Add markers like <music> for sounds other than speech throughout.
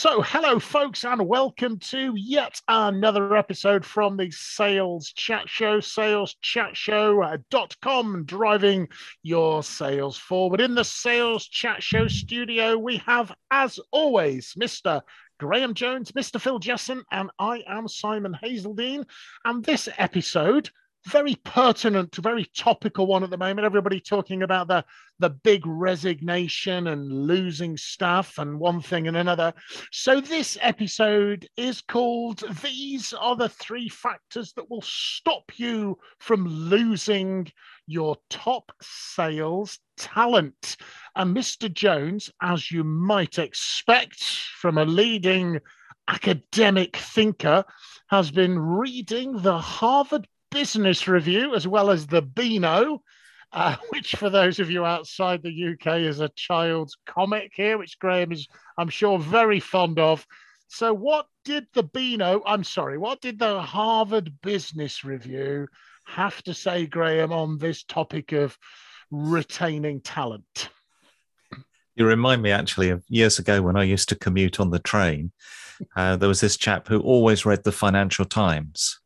So, hello, folks, and welcome to yet another episode from the Sales Chat Show, saleschatshow.com, uh, driving your sales forward. In the Sales Chat Show studio, we have, as always, Mr. Graham Jones, Mr. Phil Jesson, and I am Simon Hazeldine. And this episode, very pertinent, very topical one at the moment. Everybody talking about the the big resignation and losing staff and one thing and another. So this episode is called "These are the three factors that will stop you from losing your top sales talent." And Mr. Jones, as you might expect from a leading academic thinker, has been reading the Harvard Business Review as well as the Beano, uh, <laughs> which for those of you outside the UK is a child's comic here, which Graham is, I'm sure, very fond of. So, what did the Beano, I'm sorry, what did the Harvard Business Review have to say, Graham, on this topic of retaining talent? You remind me actually of years ago when I used to commute on the train. Uh, there was this chap who always read the Financial Times.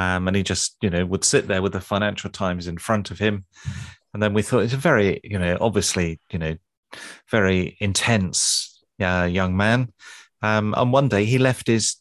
Um, and he just, you know, would sit there with the Financial Times in front of him. And then we thought it's a very, you know, obviously, you know, very intense uh, young man. Um, and one day he left his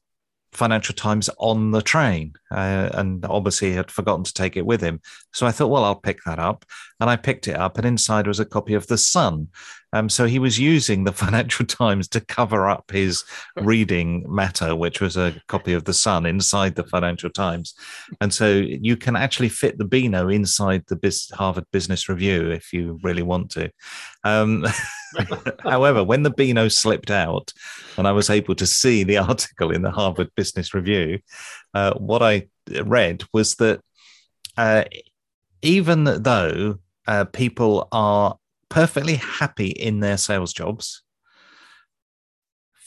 Financial Times on the train, uh, and obviously he had forgotten to take it with him. So I thought, well, I'll pick that up, and I picked it up, and inside was a copy of The Sun. Um, so he was using the <laughs> Financial Times to cover up his reading matter, which was a copy of The Sun inside the Financial Times. And so you can actually fit the Beano inside the Biz- Harvard Business Review if you really want to. Um, <laughs> However, when the Beano slipped out and I was able to see the <laughs> article in the Harvard Business Review, uh, what I read was that uh, even though uh, people are perfectly happy in their sales jobs,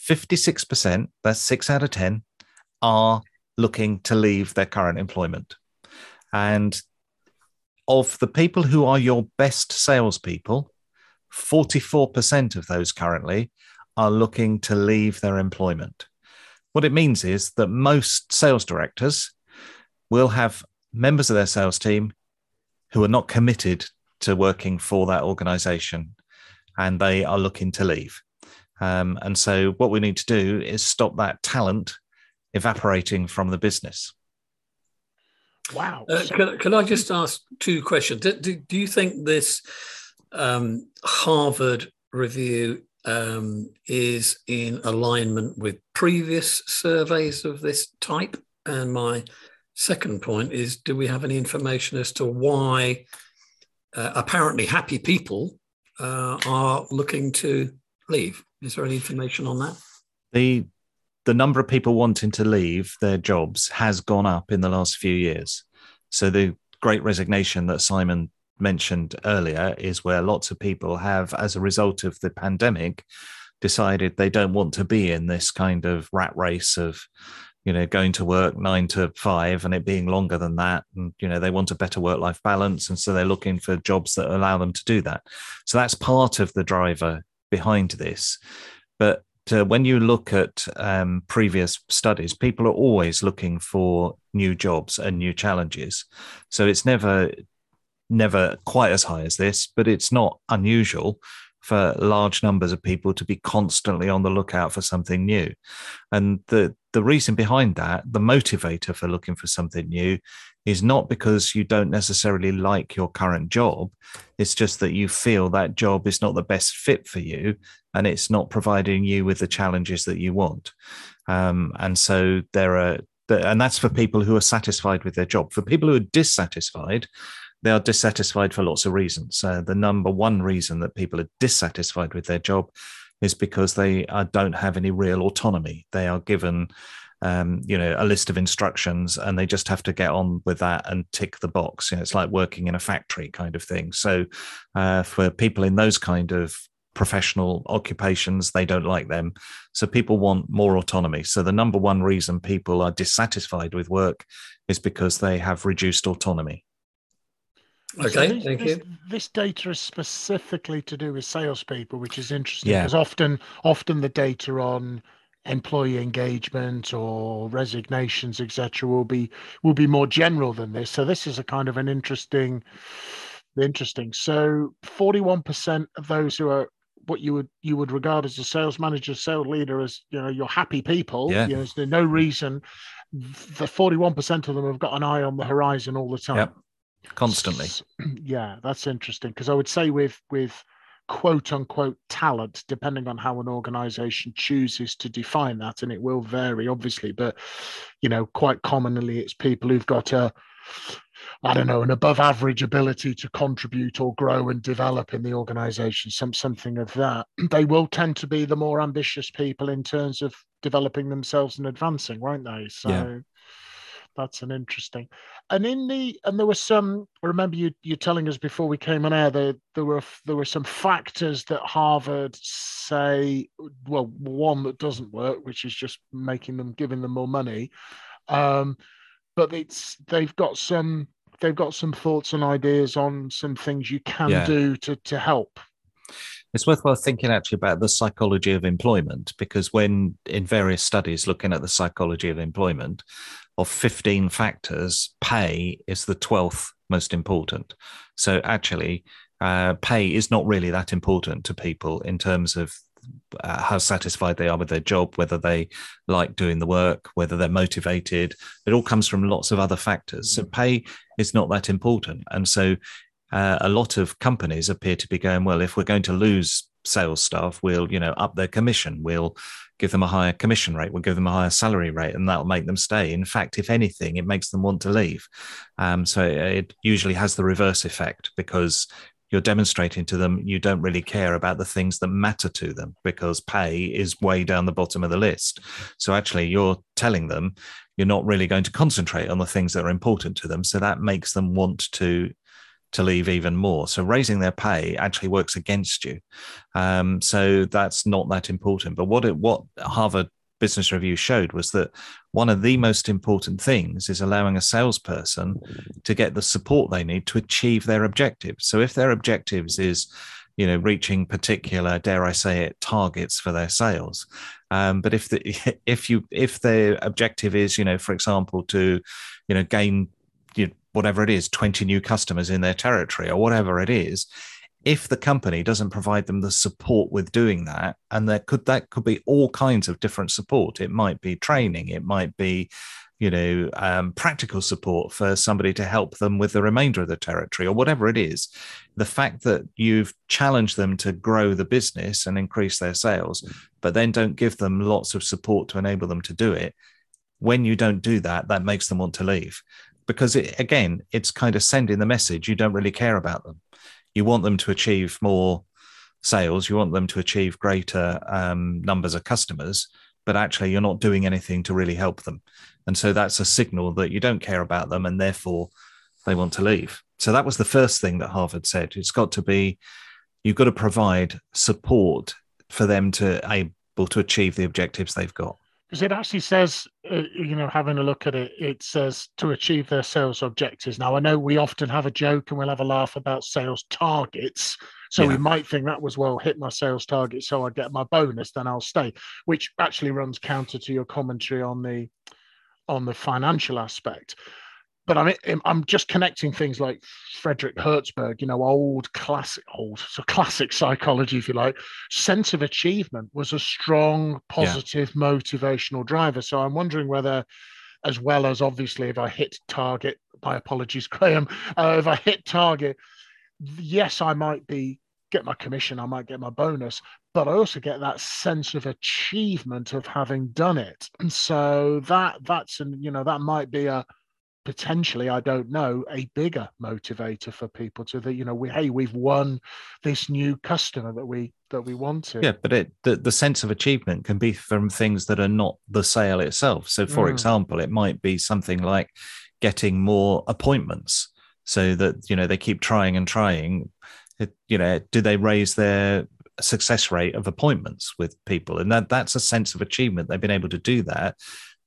56%, that's six out of 10, are looking to leave their current employment. And of the people who are your best salespeople, 44% of those currently are looking to leave their employment. What it means is that most sales directors will have members of their sales team who are not committed to working for that organization and they are looking to leave. Um, and so, what we need to do is stop that talent evaporating from the business. Wow. Uh, can, can, I just ask two questions? Do, do, do you think this um, Harvard review um, is in alignment with previous surveys of this type. And my second point is do we have any information as to why uh, apparently happy people uh, are looking to leave? Is there any information on that? The the number of people wanting to leave their jobs has gone up in the last few years. So the great resignation that Simon mentioned earlier is where lots of people have, as a result of the pandemic, decided they don't want to be in this kind of rat race of you know going to work nine to five and it being longer than that and you know they want a better work life balance and so they're looking for jobs that allow them to do that. So that's part of the driver behind this. But uh, when you look at um, previous studies people are always looking for new jobs and new challenges. So it's never never quite as high as this, but it's not unusual for large numbers of people to be constantly on the lookout for something new. And the the reason behind that, the motivator for looking for something new is not because you don't necessarily like your current job. It's just that you feel that job is not the best fit for you and it's not providing you with the challenges that you want. Um, and so there are, and that's for people who are satisfied with their job. For people who are dissatisfied, they are dissatisfied for lots of reasons. The number one reason that people are dissatisfied with their job is because they uh, don't have any real autonomy. They are given um, you know, a list of instructions, and they just have to get on with that and tick the box. You know, it's like working in a factory kind of thing. So, uh, for people in those kind of professional occupations, they don't like them. So people want more autonomy. So the number one reason people are dissatisfied with work is because they have reduced autonomy. Okay, so this, thank this, you. This data is specifically to do with salespeople, which is interesting Yeah. because often, often the data on employee engagement or resignations, etc., will be will be more general than this. So this is a kind of an interesting, interesting. So forty-one percent of those who are what you would you would regard as a sales manager, sales leader, as you know, you're happy people. Yeah. You know, there's no reason. The forty-one percent of them have got an eye on the horizon all the time. Yep. Constantly. <clears throat> Yeah, that's interesting because I would say with with quote unquote talent, depending on how an organization chooses to define that, and it will vary obviously, but you know, quite commonly it's people who've got a I don't know, an above average ability to contribute or grow and develop in the organization, some something of that. <clears throat> They will tend to be the more ambitious people in terms of developing themselves and advancing, won't they? So Yeah. That's an interesting. And in the and there were some. I remember you you telling us before we came on air there there were there were some factors that Harvard say. Well, one that doesn't work, which is just making them giving them more money. Um, but it's they've got some they've got some thoughts and ideas on some things you can Yeah. do to to help. It's worthwhile thinking actually about the psychology of employment because when in various studies looking at the psychology of employment, of 15 factors, pay is the 12th most important. So actually, uh, pay is not really that important to people in terms of uh, how satisfied they are with their job, whether they like doing the work, whether they're motivated. It all comes from lots of other factors. So pay is not that important. And so uh, a lot of companies appear to be going, well, if we're going to lose sales staff, we'll, you know, up their commission. We'll give them a higher commission rate. We'll give them a higher salary rate, and that'll make them stay. In fact, if anything, it makes them want to leave. Um, so it usually has the reverse effect because you're demonstrating to them you don't really care about the things that matter to them because pay is way down the bottom of the list. So actually, you're telling them you're not really going to concentrate on the things that are important to them. So that makes them want to to leave even more. So raising their pay actually works against you. Um, so that's not that important. But what it, what Harvard Business Review showed was that one of the most important things is allowing a salesperson to get the support they need to achieve their objectives. So if their objectives is you know reaching particular dare i say it targets for their sales um, but if the <laughs> if you if their objective is you know for example to you know gain whatever it is 20 new customers in their territory or whatever it is if the company doesn't provide them the support with doing that and there could that could be all kinds of different support. It might be training it might be you know um, practical support for somebody to help them with the remainder of the territory or whatever it is. The fact that you've challenged them to grow the business and increase their sales but then don't give them lots of support to enable them to do it when you don't do that that makes them want to leave because it, again it's kind of sending the message you don't really care about them. You want them to achieve more sales you want them to achieve greater um, numbers of customers but actually you're not doing anything to really help them. And so that's a signal that you don't care about them and therefore they want to leave. So that was the first thing that harvard said. It's got to be you've got to provide support for them to able to achieve the objectives they've got Because it actually says, uh, you know, having a look at it, it says to achieve their sales objectives. Now, I know we often have a joke and we'll have a laugh about sales targets. So we might think that was, well, hit my sales target so I get my bonus, then I'll stay, which actually runs counter to your commentary on the on the financial aspect. But I'm I'm just connecting things like Frederick Herzberg, you know, old classic, old so classic psychology, if you like. Sense of achievement was a strong, positive, motivational driver. So I'm wondering whether, as well as obviously, if I hit target, my apologies, <laughs> Graham, uh, if I hit target, yes, I might be get my commission, I might get my bonus, but I also get that sense of achievement of having done it. And so that that's and you know that might be a potentially i don't know a bigger motivator for people to that you know we hey we've won this new customer that we that we wanted. Yeah but it the, the sense of achievement can be from things that are not the sale itself. So for Mm. example it might be something like getting more appointments so that you know they keep trying and trying. It- you know do they raise their success rate of appointments with people? And that that's a sense of achievement. They've been able to do that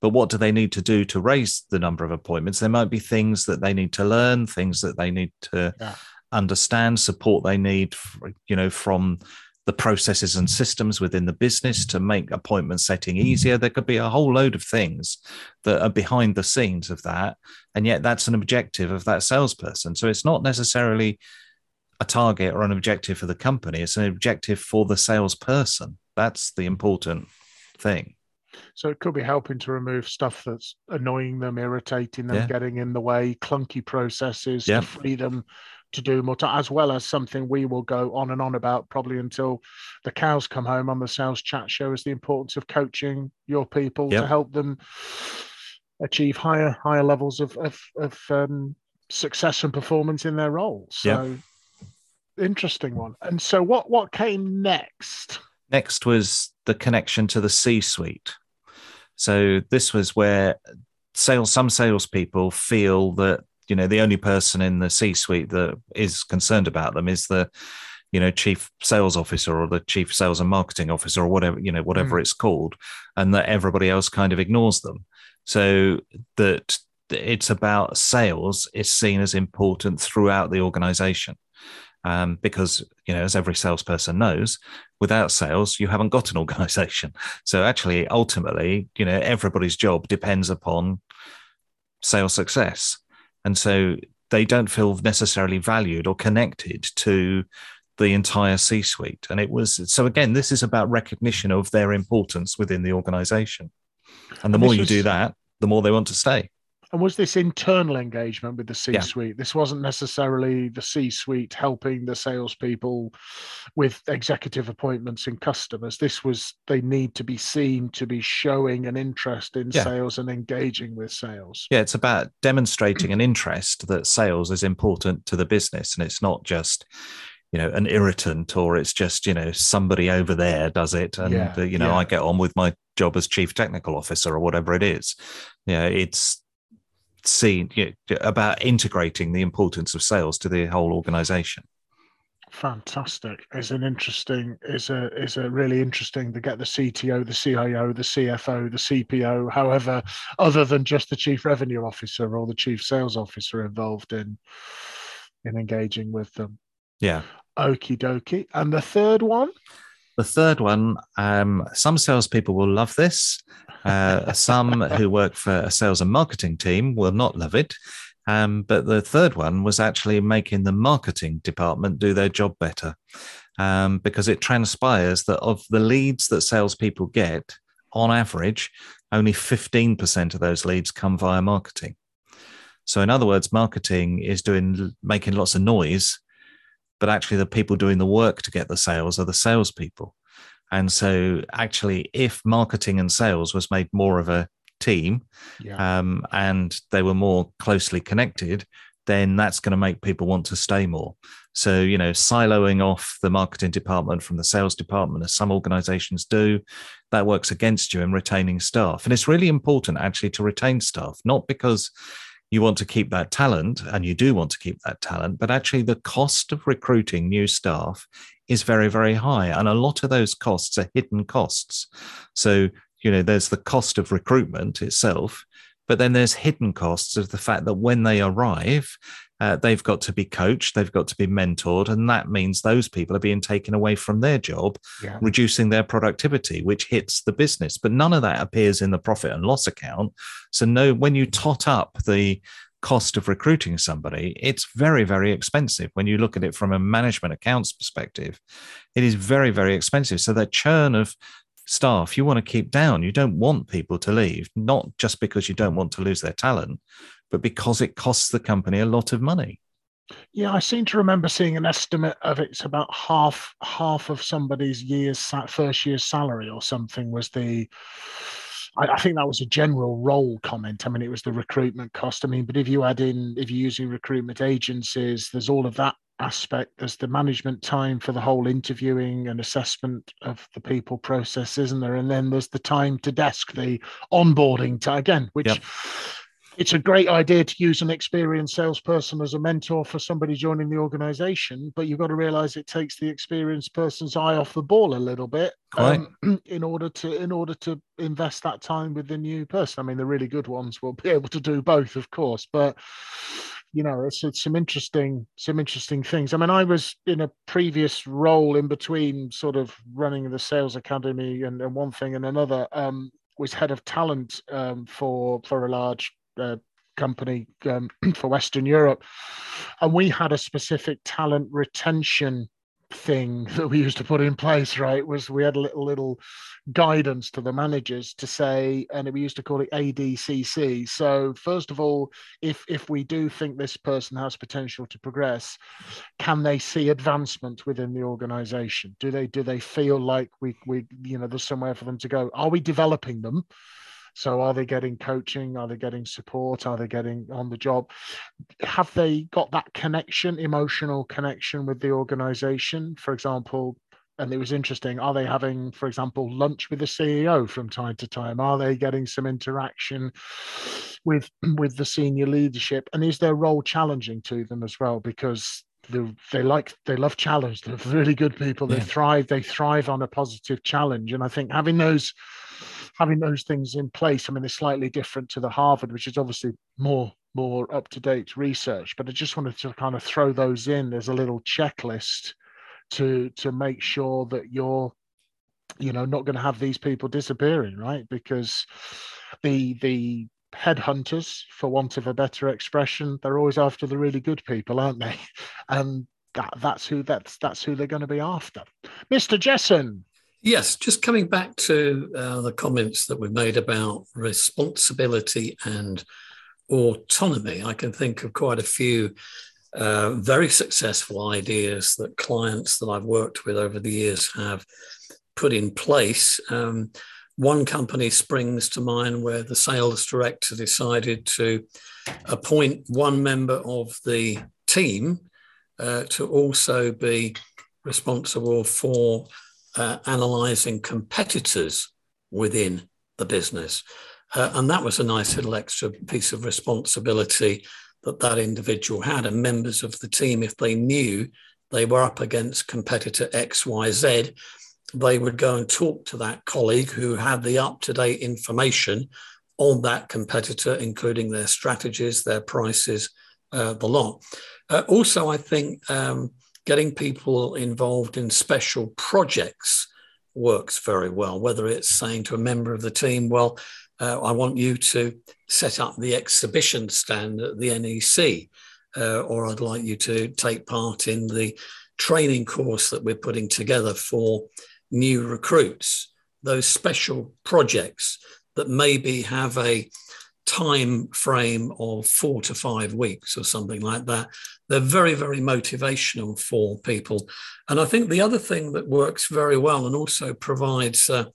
but what do they need to do to raise the number of appointments? There might be things that they need to learn things that they need to Yeah. understand support they need you know from the processes and systems within the business to make appointment setting easier. There could be a whole load of things that are behind the scenes of that and yet that's an objective of that salesperson. So it's not necessarily a target or an objective for the company it's an objective for the salesperson. That's the important thing So it could be helping to remove stuff that's annoying them, irritating them, Yeah. getting in the way, clunky processes Yeah. to free them to do more, to, as well as something we will go on and on about probably until the cows come home on the sales chat show is the importance of coaching your people to help them achieve higher higher levels of of, of um, success and performance in their roles. So interesting one. And so what what came next? Next was the connection to the C suite. So this was where sales, some salespeople feel that you know the only person in the C suite that is concerned about them is the you know chief sales officer or the chief sales and marketing officer or whatever you know whatever mm. it's called, and that everybody else kind of ignores them. So that it's about sales is seen as important throughout the organization. Um, because you know, as every salesperson knows, without sales, you haven't got an <laughs> organization. So actually, ultimately, you know, everybody's job depends upon sales success. And so they don't feel necessarily valued or connected to the entire C suite. And it was so again, this is about recognition of their importance within the organization. And the And more you was- do that, the more they want to stay. And was this internal engagement with the C-suite? This wasn't necessarily the C-suite helping the salespeople with executive appointments and customers. This was they need to be seen to be showing an interest in Yeah. sales and engaging with sales. Yeah, it's about demonstrating an interest that sales is important to the business and it's not just, you know, an irritant or it's just, you know, somebody over there does it. And, Yeah, you know, yeah. I get on with my job as chief technical officer or whatever it is. Yeah, it's seen you know, about integrating the importance of sales to the whole organization. Fantastic. Is an interesting is a is a really interesting to get the CTO, the CIO, the CFO, the CPO, however, other than just the chief revenue officer or the chief sales officer involved in in engaging with them. Yeah. Okie dokie. And the third one? The third one, um, some salespeople will love this. Uh, <laughs> some who work for a sales and marketing team will not love it. Um, but the third one was actually making the marketing department do their job better. Um, because it transpires that of the leads that salespeople get, on average, only 15% of those leads come via marketing. So, in other words, marketing is doing making lots of noise but actually the people doing the work to get the sales are the salespeople. And so, actually, if marketing and sales was made more of a team Yeah. um, and they were more closely connected, then that's going to make people want to stay more. So, you know, siloing off the marketing department from the sales department, as some organizations do, that works against you in retaining staff. And it's really important actually to retain staff, not because you want to keep that talent and you do want to keep that talent, but actually the cost of recruiting new staff is very, very high. And a lot of those costs are hidden costs. So, you know, there's the cost of recruitment itself, but then there's hidden costs of the fact that when they arrive, uh, they've got to be coached, they've got to be mentored, and that means those people are being taken away from their job, Yeah. reducing their productivity, which hits the business. But none of that appears in the profit and loss account. So, no, when you tot up the cost of recruiting somebody, it's very, very expensive. When you look at it from a management accounts perspective, it is very, very expensive. So, that churn of staff you want to keep down. You don't want people to leave, not just because you don't want to lose their talent, but because it costs the company a lot of money. Yeah, I seem to remember seeing an estimate of it's about half half of somebody's year's first year's salary or something was the I, I, think that was a general role comment. I mean, it was the recruitment cost. I mean, but if you add in, if you're using recruitment agencies, there's all of that aspect. There's the management time for the whole interviewing and assessment of the people process, isn't there? And then there's the time to desk, the onboarding time again, which. Yep it's a great idea to use an experienced salesperson as a mentor for somebody joining the organization, but you've got to realize it takes the experienced person's eye off the ball a little bit um, <clears throat> in order to in order to invest that time with the new person. I mean, the really good ones will be able to do both, of course, but you know, it's, it's some interesting some interesting things. I mean, I was in a previous role in between sort of running the sales academy and, and one thing and another. Um, was head of talent um, for for a large uh, company um, <clears throat> for Western Europe, and we had a specific talent retention thing <laughs> that we used to put in place right was we had a little little guidance to the managers to say and we used to call it adcc so first of all if if we do think this person has potential to progress can they see advancement within the organization? Do they do they feel like we we you know there's somewhere for them to go? Are we developing them so are they getting coaching? Are they getting support? Are they getting on the job? Have they got that connection, emotional connection with the organization? For example, and it was interesting are they having for example lunch with the ceo from time to time are they getting some interaction with with the senior leadership and is their role challenging to them as well because they, they like they love challenge they're really good people they yeah. thrive they thrive on a positive challenge and i think having those having those things in place, I mean, they're slightly different to the Harvard, which is obviously more more up to date research. But I just wanted to kind of throw those in as a little checklist to to make sure that you're you know not going to have these people disappearing right? Because the the headhunters for want of a better expression they're always after the really good people aren't they? <laughs> And that that's who that's that's who they're going to be after. Mr jesson Yes, just coming back to uh, the comments that we made about responsibility and autonomy, I can think of quite a few uh, very successful ideas that clients that I've worked with over the years have put in place. Um, one company springs to mind where the sales director decided to appoint one member of the team uh, to also be responsible for uh, analyzing competitors within the business. Uh, and that was a nice little extra piece of responsibility that that individual had. And members of the team, if they knew they were up against competitor XYZ, they would go and talk to that colleague who had the up to date information on that competitor, including their strategies, their prices, uh, the lot. Uh, also, I think um, getting people involved in special projects works very well, whether it's saying to a member of the team, well, uh, I want you to set up the exhibition stand at the NEC, uh, or I'd like you to take part in the training course that we're putting together for new recruits. Those special projects that maybe have a time frame of four to five weeks or something like that. They're very, very motivational for people. And I think the other thing that works very well and also provides a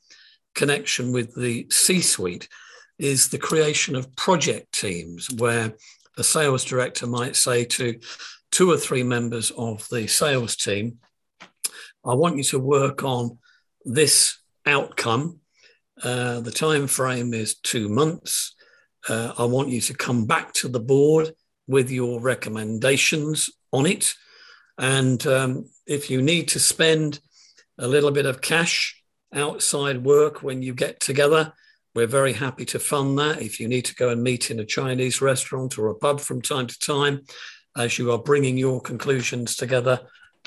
connection with the C suite is the creation of project teams where a sales director might say to two or three members of the sales team, I want you to work on this outcome. Uh, the time frame is two months uh, I want you to come back to the board with your recommendations on it. And um, if you need to spend a little bit of cash outside work when you get together, we're very happy to fund that. If you need to go and meet in a Chinese restaurant or a pub from time to time, as you are bringing your conclusions together,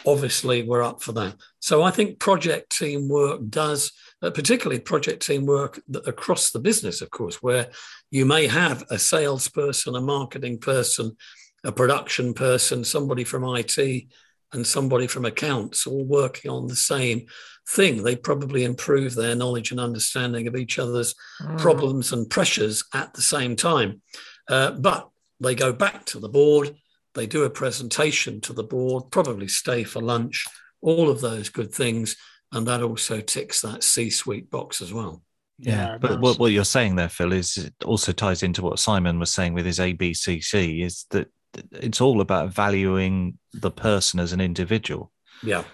obviously we're up for that. So I think project teamwork does uh, particularly project teamwork across the business, of course, where you may have a salesperson, a marketing person, a production person, somebody from IT, and somebody from accounts all working on the same thing. They probably improve their knowledge and understanding of each other's mm. problems and pressures at the same time. Uh, but they go back to the board, they do a presentation to the board, probably stay for lunch, all of those good things and that also ticks that C suite box as well. Yeah, Yeah, but what, what you're saying there, Phil, is it also ties into what Simon was saying with his ADCC. Is that it's all about valuing the person as an individual, Yeah,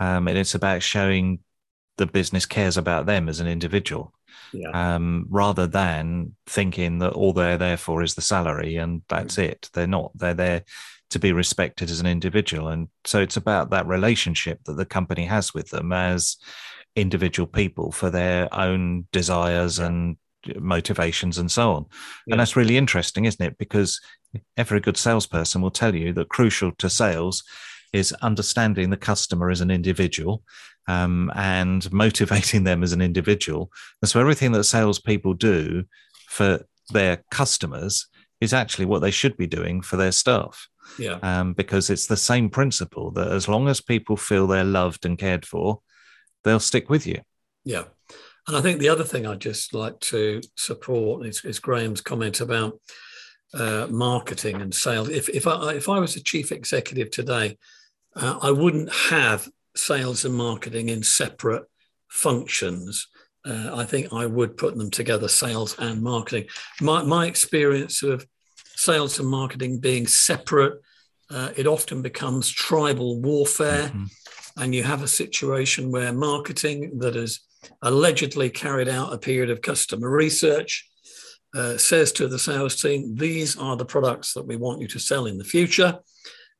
um, and it's about showing the business cares about them as an individual, yeah, um, rather than thinking that all they're there for is the salary and that's it. They're not. They're there to be respected as an individual, and so it's about that relationship that the company has with them as individual people for their own desires and motivations and so on. Yeah. And that's really interesting, isn't it? Because every good salesperson will tell you that crucial to sales is understanding the customer as an individual um, and motivating them as an individual. And so everything that salespeople do for their customers is actually what they should be doing for their staff yeah, um, because it's the same principle that as long as people feel they're loved and cared for, they'll stick with you. yeah. And I think the other thing I'd just like to support is, is Graham's comment about uh, marketing and sales. If if I if I was a chief executive today, uh, I wouldn't have sales and marketing in separate functions. Uh, I think I would put them together, sales and marketing. My my experience of sales and marketing being separate, uh, it often becomes tribal warfare, Mhm. and you have a situation where marketing that has allegedly carried out a period of customer research uh, says to the sales team, These are the products that we want you to sell in the future.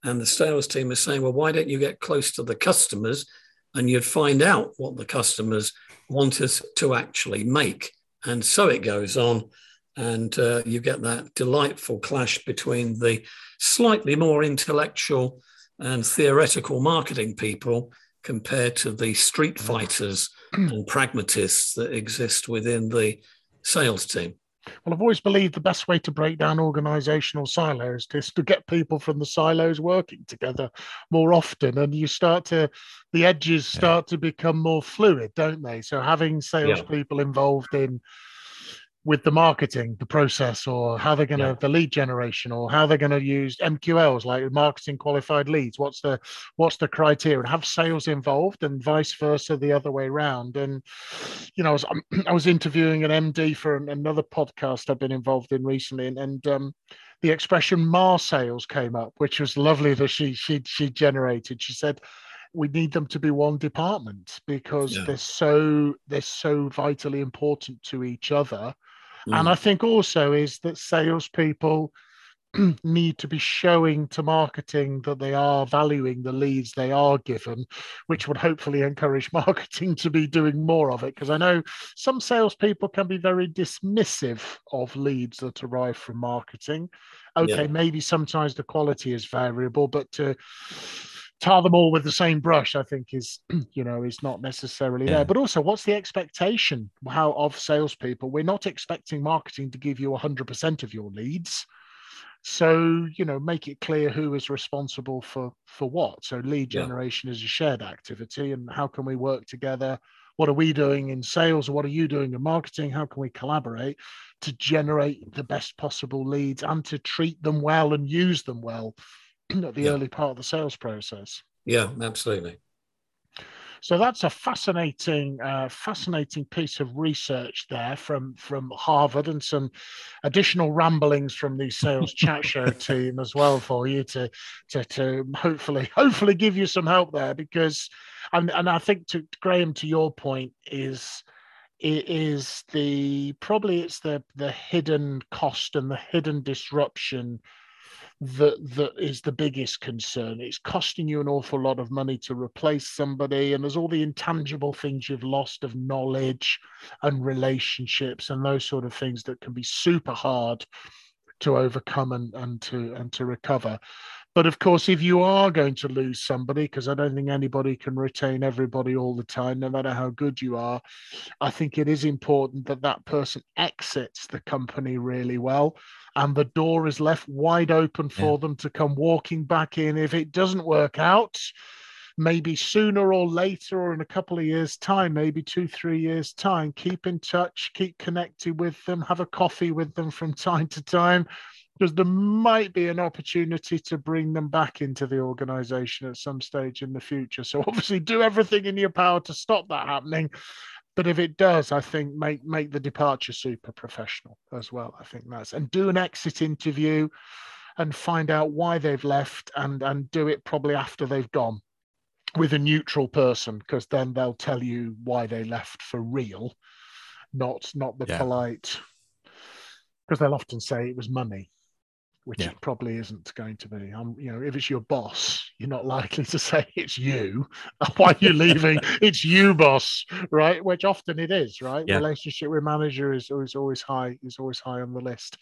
And the sales team is saying, Well, why don't you get close to the customers and you'd find out what the customers want us to actually make? And so it goes on. And uh, you get that delightful clash between the slightly more intellectual and theoretical marketing people compared to the street fighters and pragmatists that exist within the sales team. Well, I've always believed the best way to break down organizational silos is to get people from the silos working together more often. And you start to, the edges start to become more fluid, don't they? So having salespeople involved in, with the marketing, the process, or how they're going to, Yeah. the lead generation, or how they're going to use MQLs, like marketing qualified leads. What's the, what's the criteria? And have sales involved and vice versa the other way around. And, you know, I was, <clears throat> I was interviewing an MD for an- another podcast I've been involved in recently, and, and um, the expression "mar sales" came up, which was lovely that she she she generated. She said, "We need them to be one department because Yeah. they're so they're so vitally important to each other." And Mm. I think also is that salespeople <clears throat> need to be showing to marketing that they are valuing the leads they are given, which would hopefully encourage <laughs> marketing to be doing more of it. Because I know some salespeople can be very dismissive of leads that arrive from marketing. Okay, Yeah. maybe sometimes the quality is variable, but to tar them all with the same brush, I think is, <clears throat> you know, is not necessarily Yeah. there. But also, what's the expectation how of salespeople? We're not expecting marketing to give you 100% of your leads. So, you know, make it clear who is responsible for for what. So lead Yeah. generation is a shared activity and how can we work together? What are we doing in sales? What are you doing in marketing? How can we collaborate to generate the best possible leads and to treat them well and use them well <clears throat> at the Yeah. early part of the sales process? Yeah, absolutely. So that's a fascinating, uh, fascinating piece of research there from from Harvard, and some additional ramblings from the sales chat show <laughs> team as well for you to to to hopefully <laughs> hopefully give you some help there because, and and I think to Graham to your point is it is the probably it's the the hidden cost and the hidden disruption that that is the biggest concern. It's costing you an awful lot of money to replace somebody, and there's all the intangible things you've lost of knowledge and relationships and those sort of things that can be super hard to overcome and, and to and to recover. But of course, if you are going to lose somebody, because I don't think anybody can retain everybody all the time, no matter how good you are, I think it is important that that person exits the company really well and the door is left wide open for them to come walking back in. If it doesn't work out, maybe sooner or later, or in a couple of years' time, maybe two, three years' time, keep in touch, keep connected with them, have a coffee with them from <laughs> time to time. Because there might be an opportunity to bring them back into the organization at some stage in the future. So, <laughs> obviously, do everything in your power to stop that happening but if it does, I think make make the departure super professional as well. I think that's and do an exit interview and find out why they've left and and do it probably after they've gone with a neutral person because then they'll tell you why they left for real, not not the Yeah. polite because they'll often say it was money which Yeah. it probably isn't going to be. Um, you know, if it's your boss, you're not <laughs> likely to say it's you. <laughs> Why are you leaving? <laughs> it's you, boss, right? Which often it is, right? Yeah. Relationship with manager is, is always high, is always high on the list.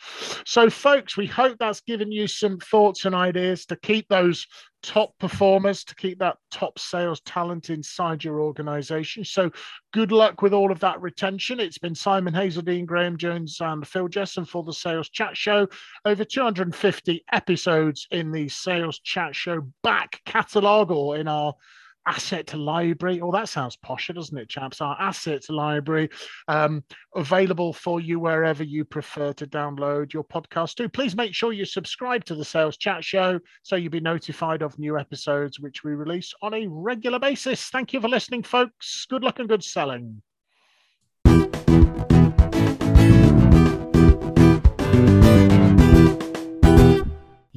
So, folks, we hope that's given you some thoughts and ideas to keep those top performers, to keep that top sales talent inside your organization. So, good luck with all of that retention. It's been Simon Hazeldine, Graham Jones, and Phil Jesson for the Sales Chat Show over 250 episodes in the Sales Chat Show back catalogue or in our asset to library. Oh, that sounds posher, doesn't it, chaps? Our asset library um, available for you wherever you prefer to download your podcast to. Please make sure you subscribe to the Sales Chat Show so you'll be notified of new episodes which we release on a regular basis. Thank you for listening, folks. Good luck and good selling.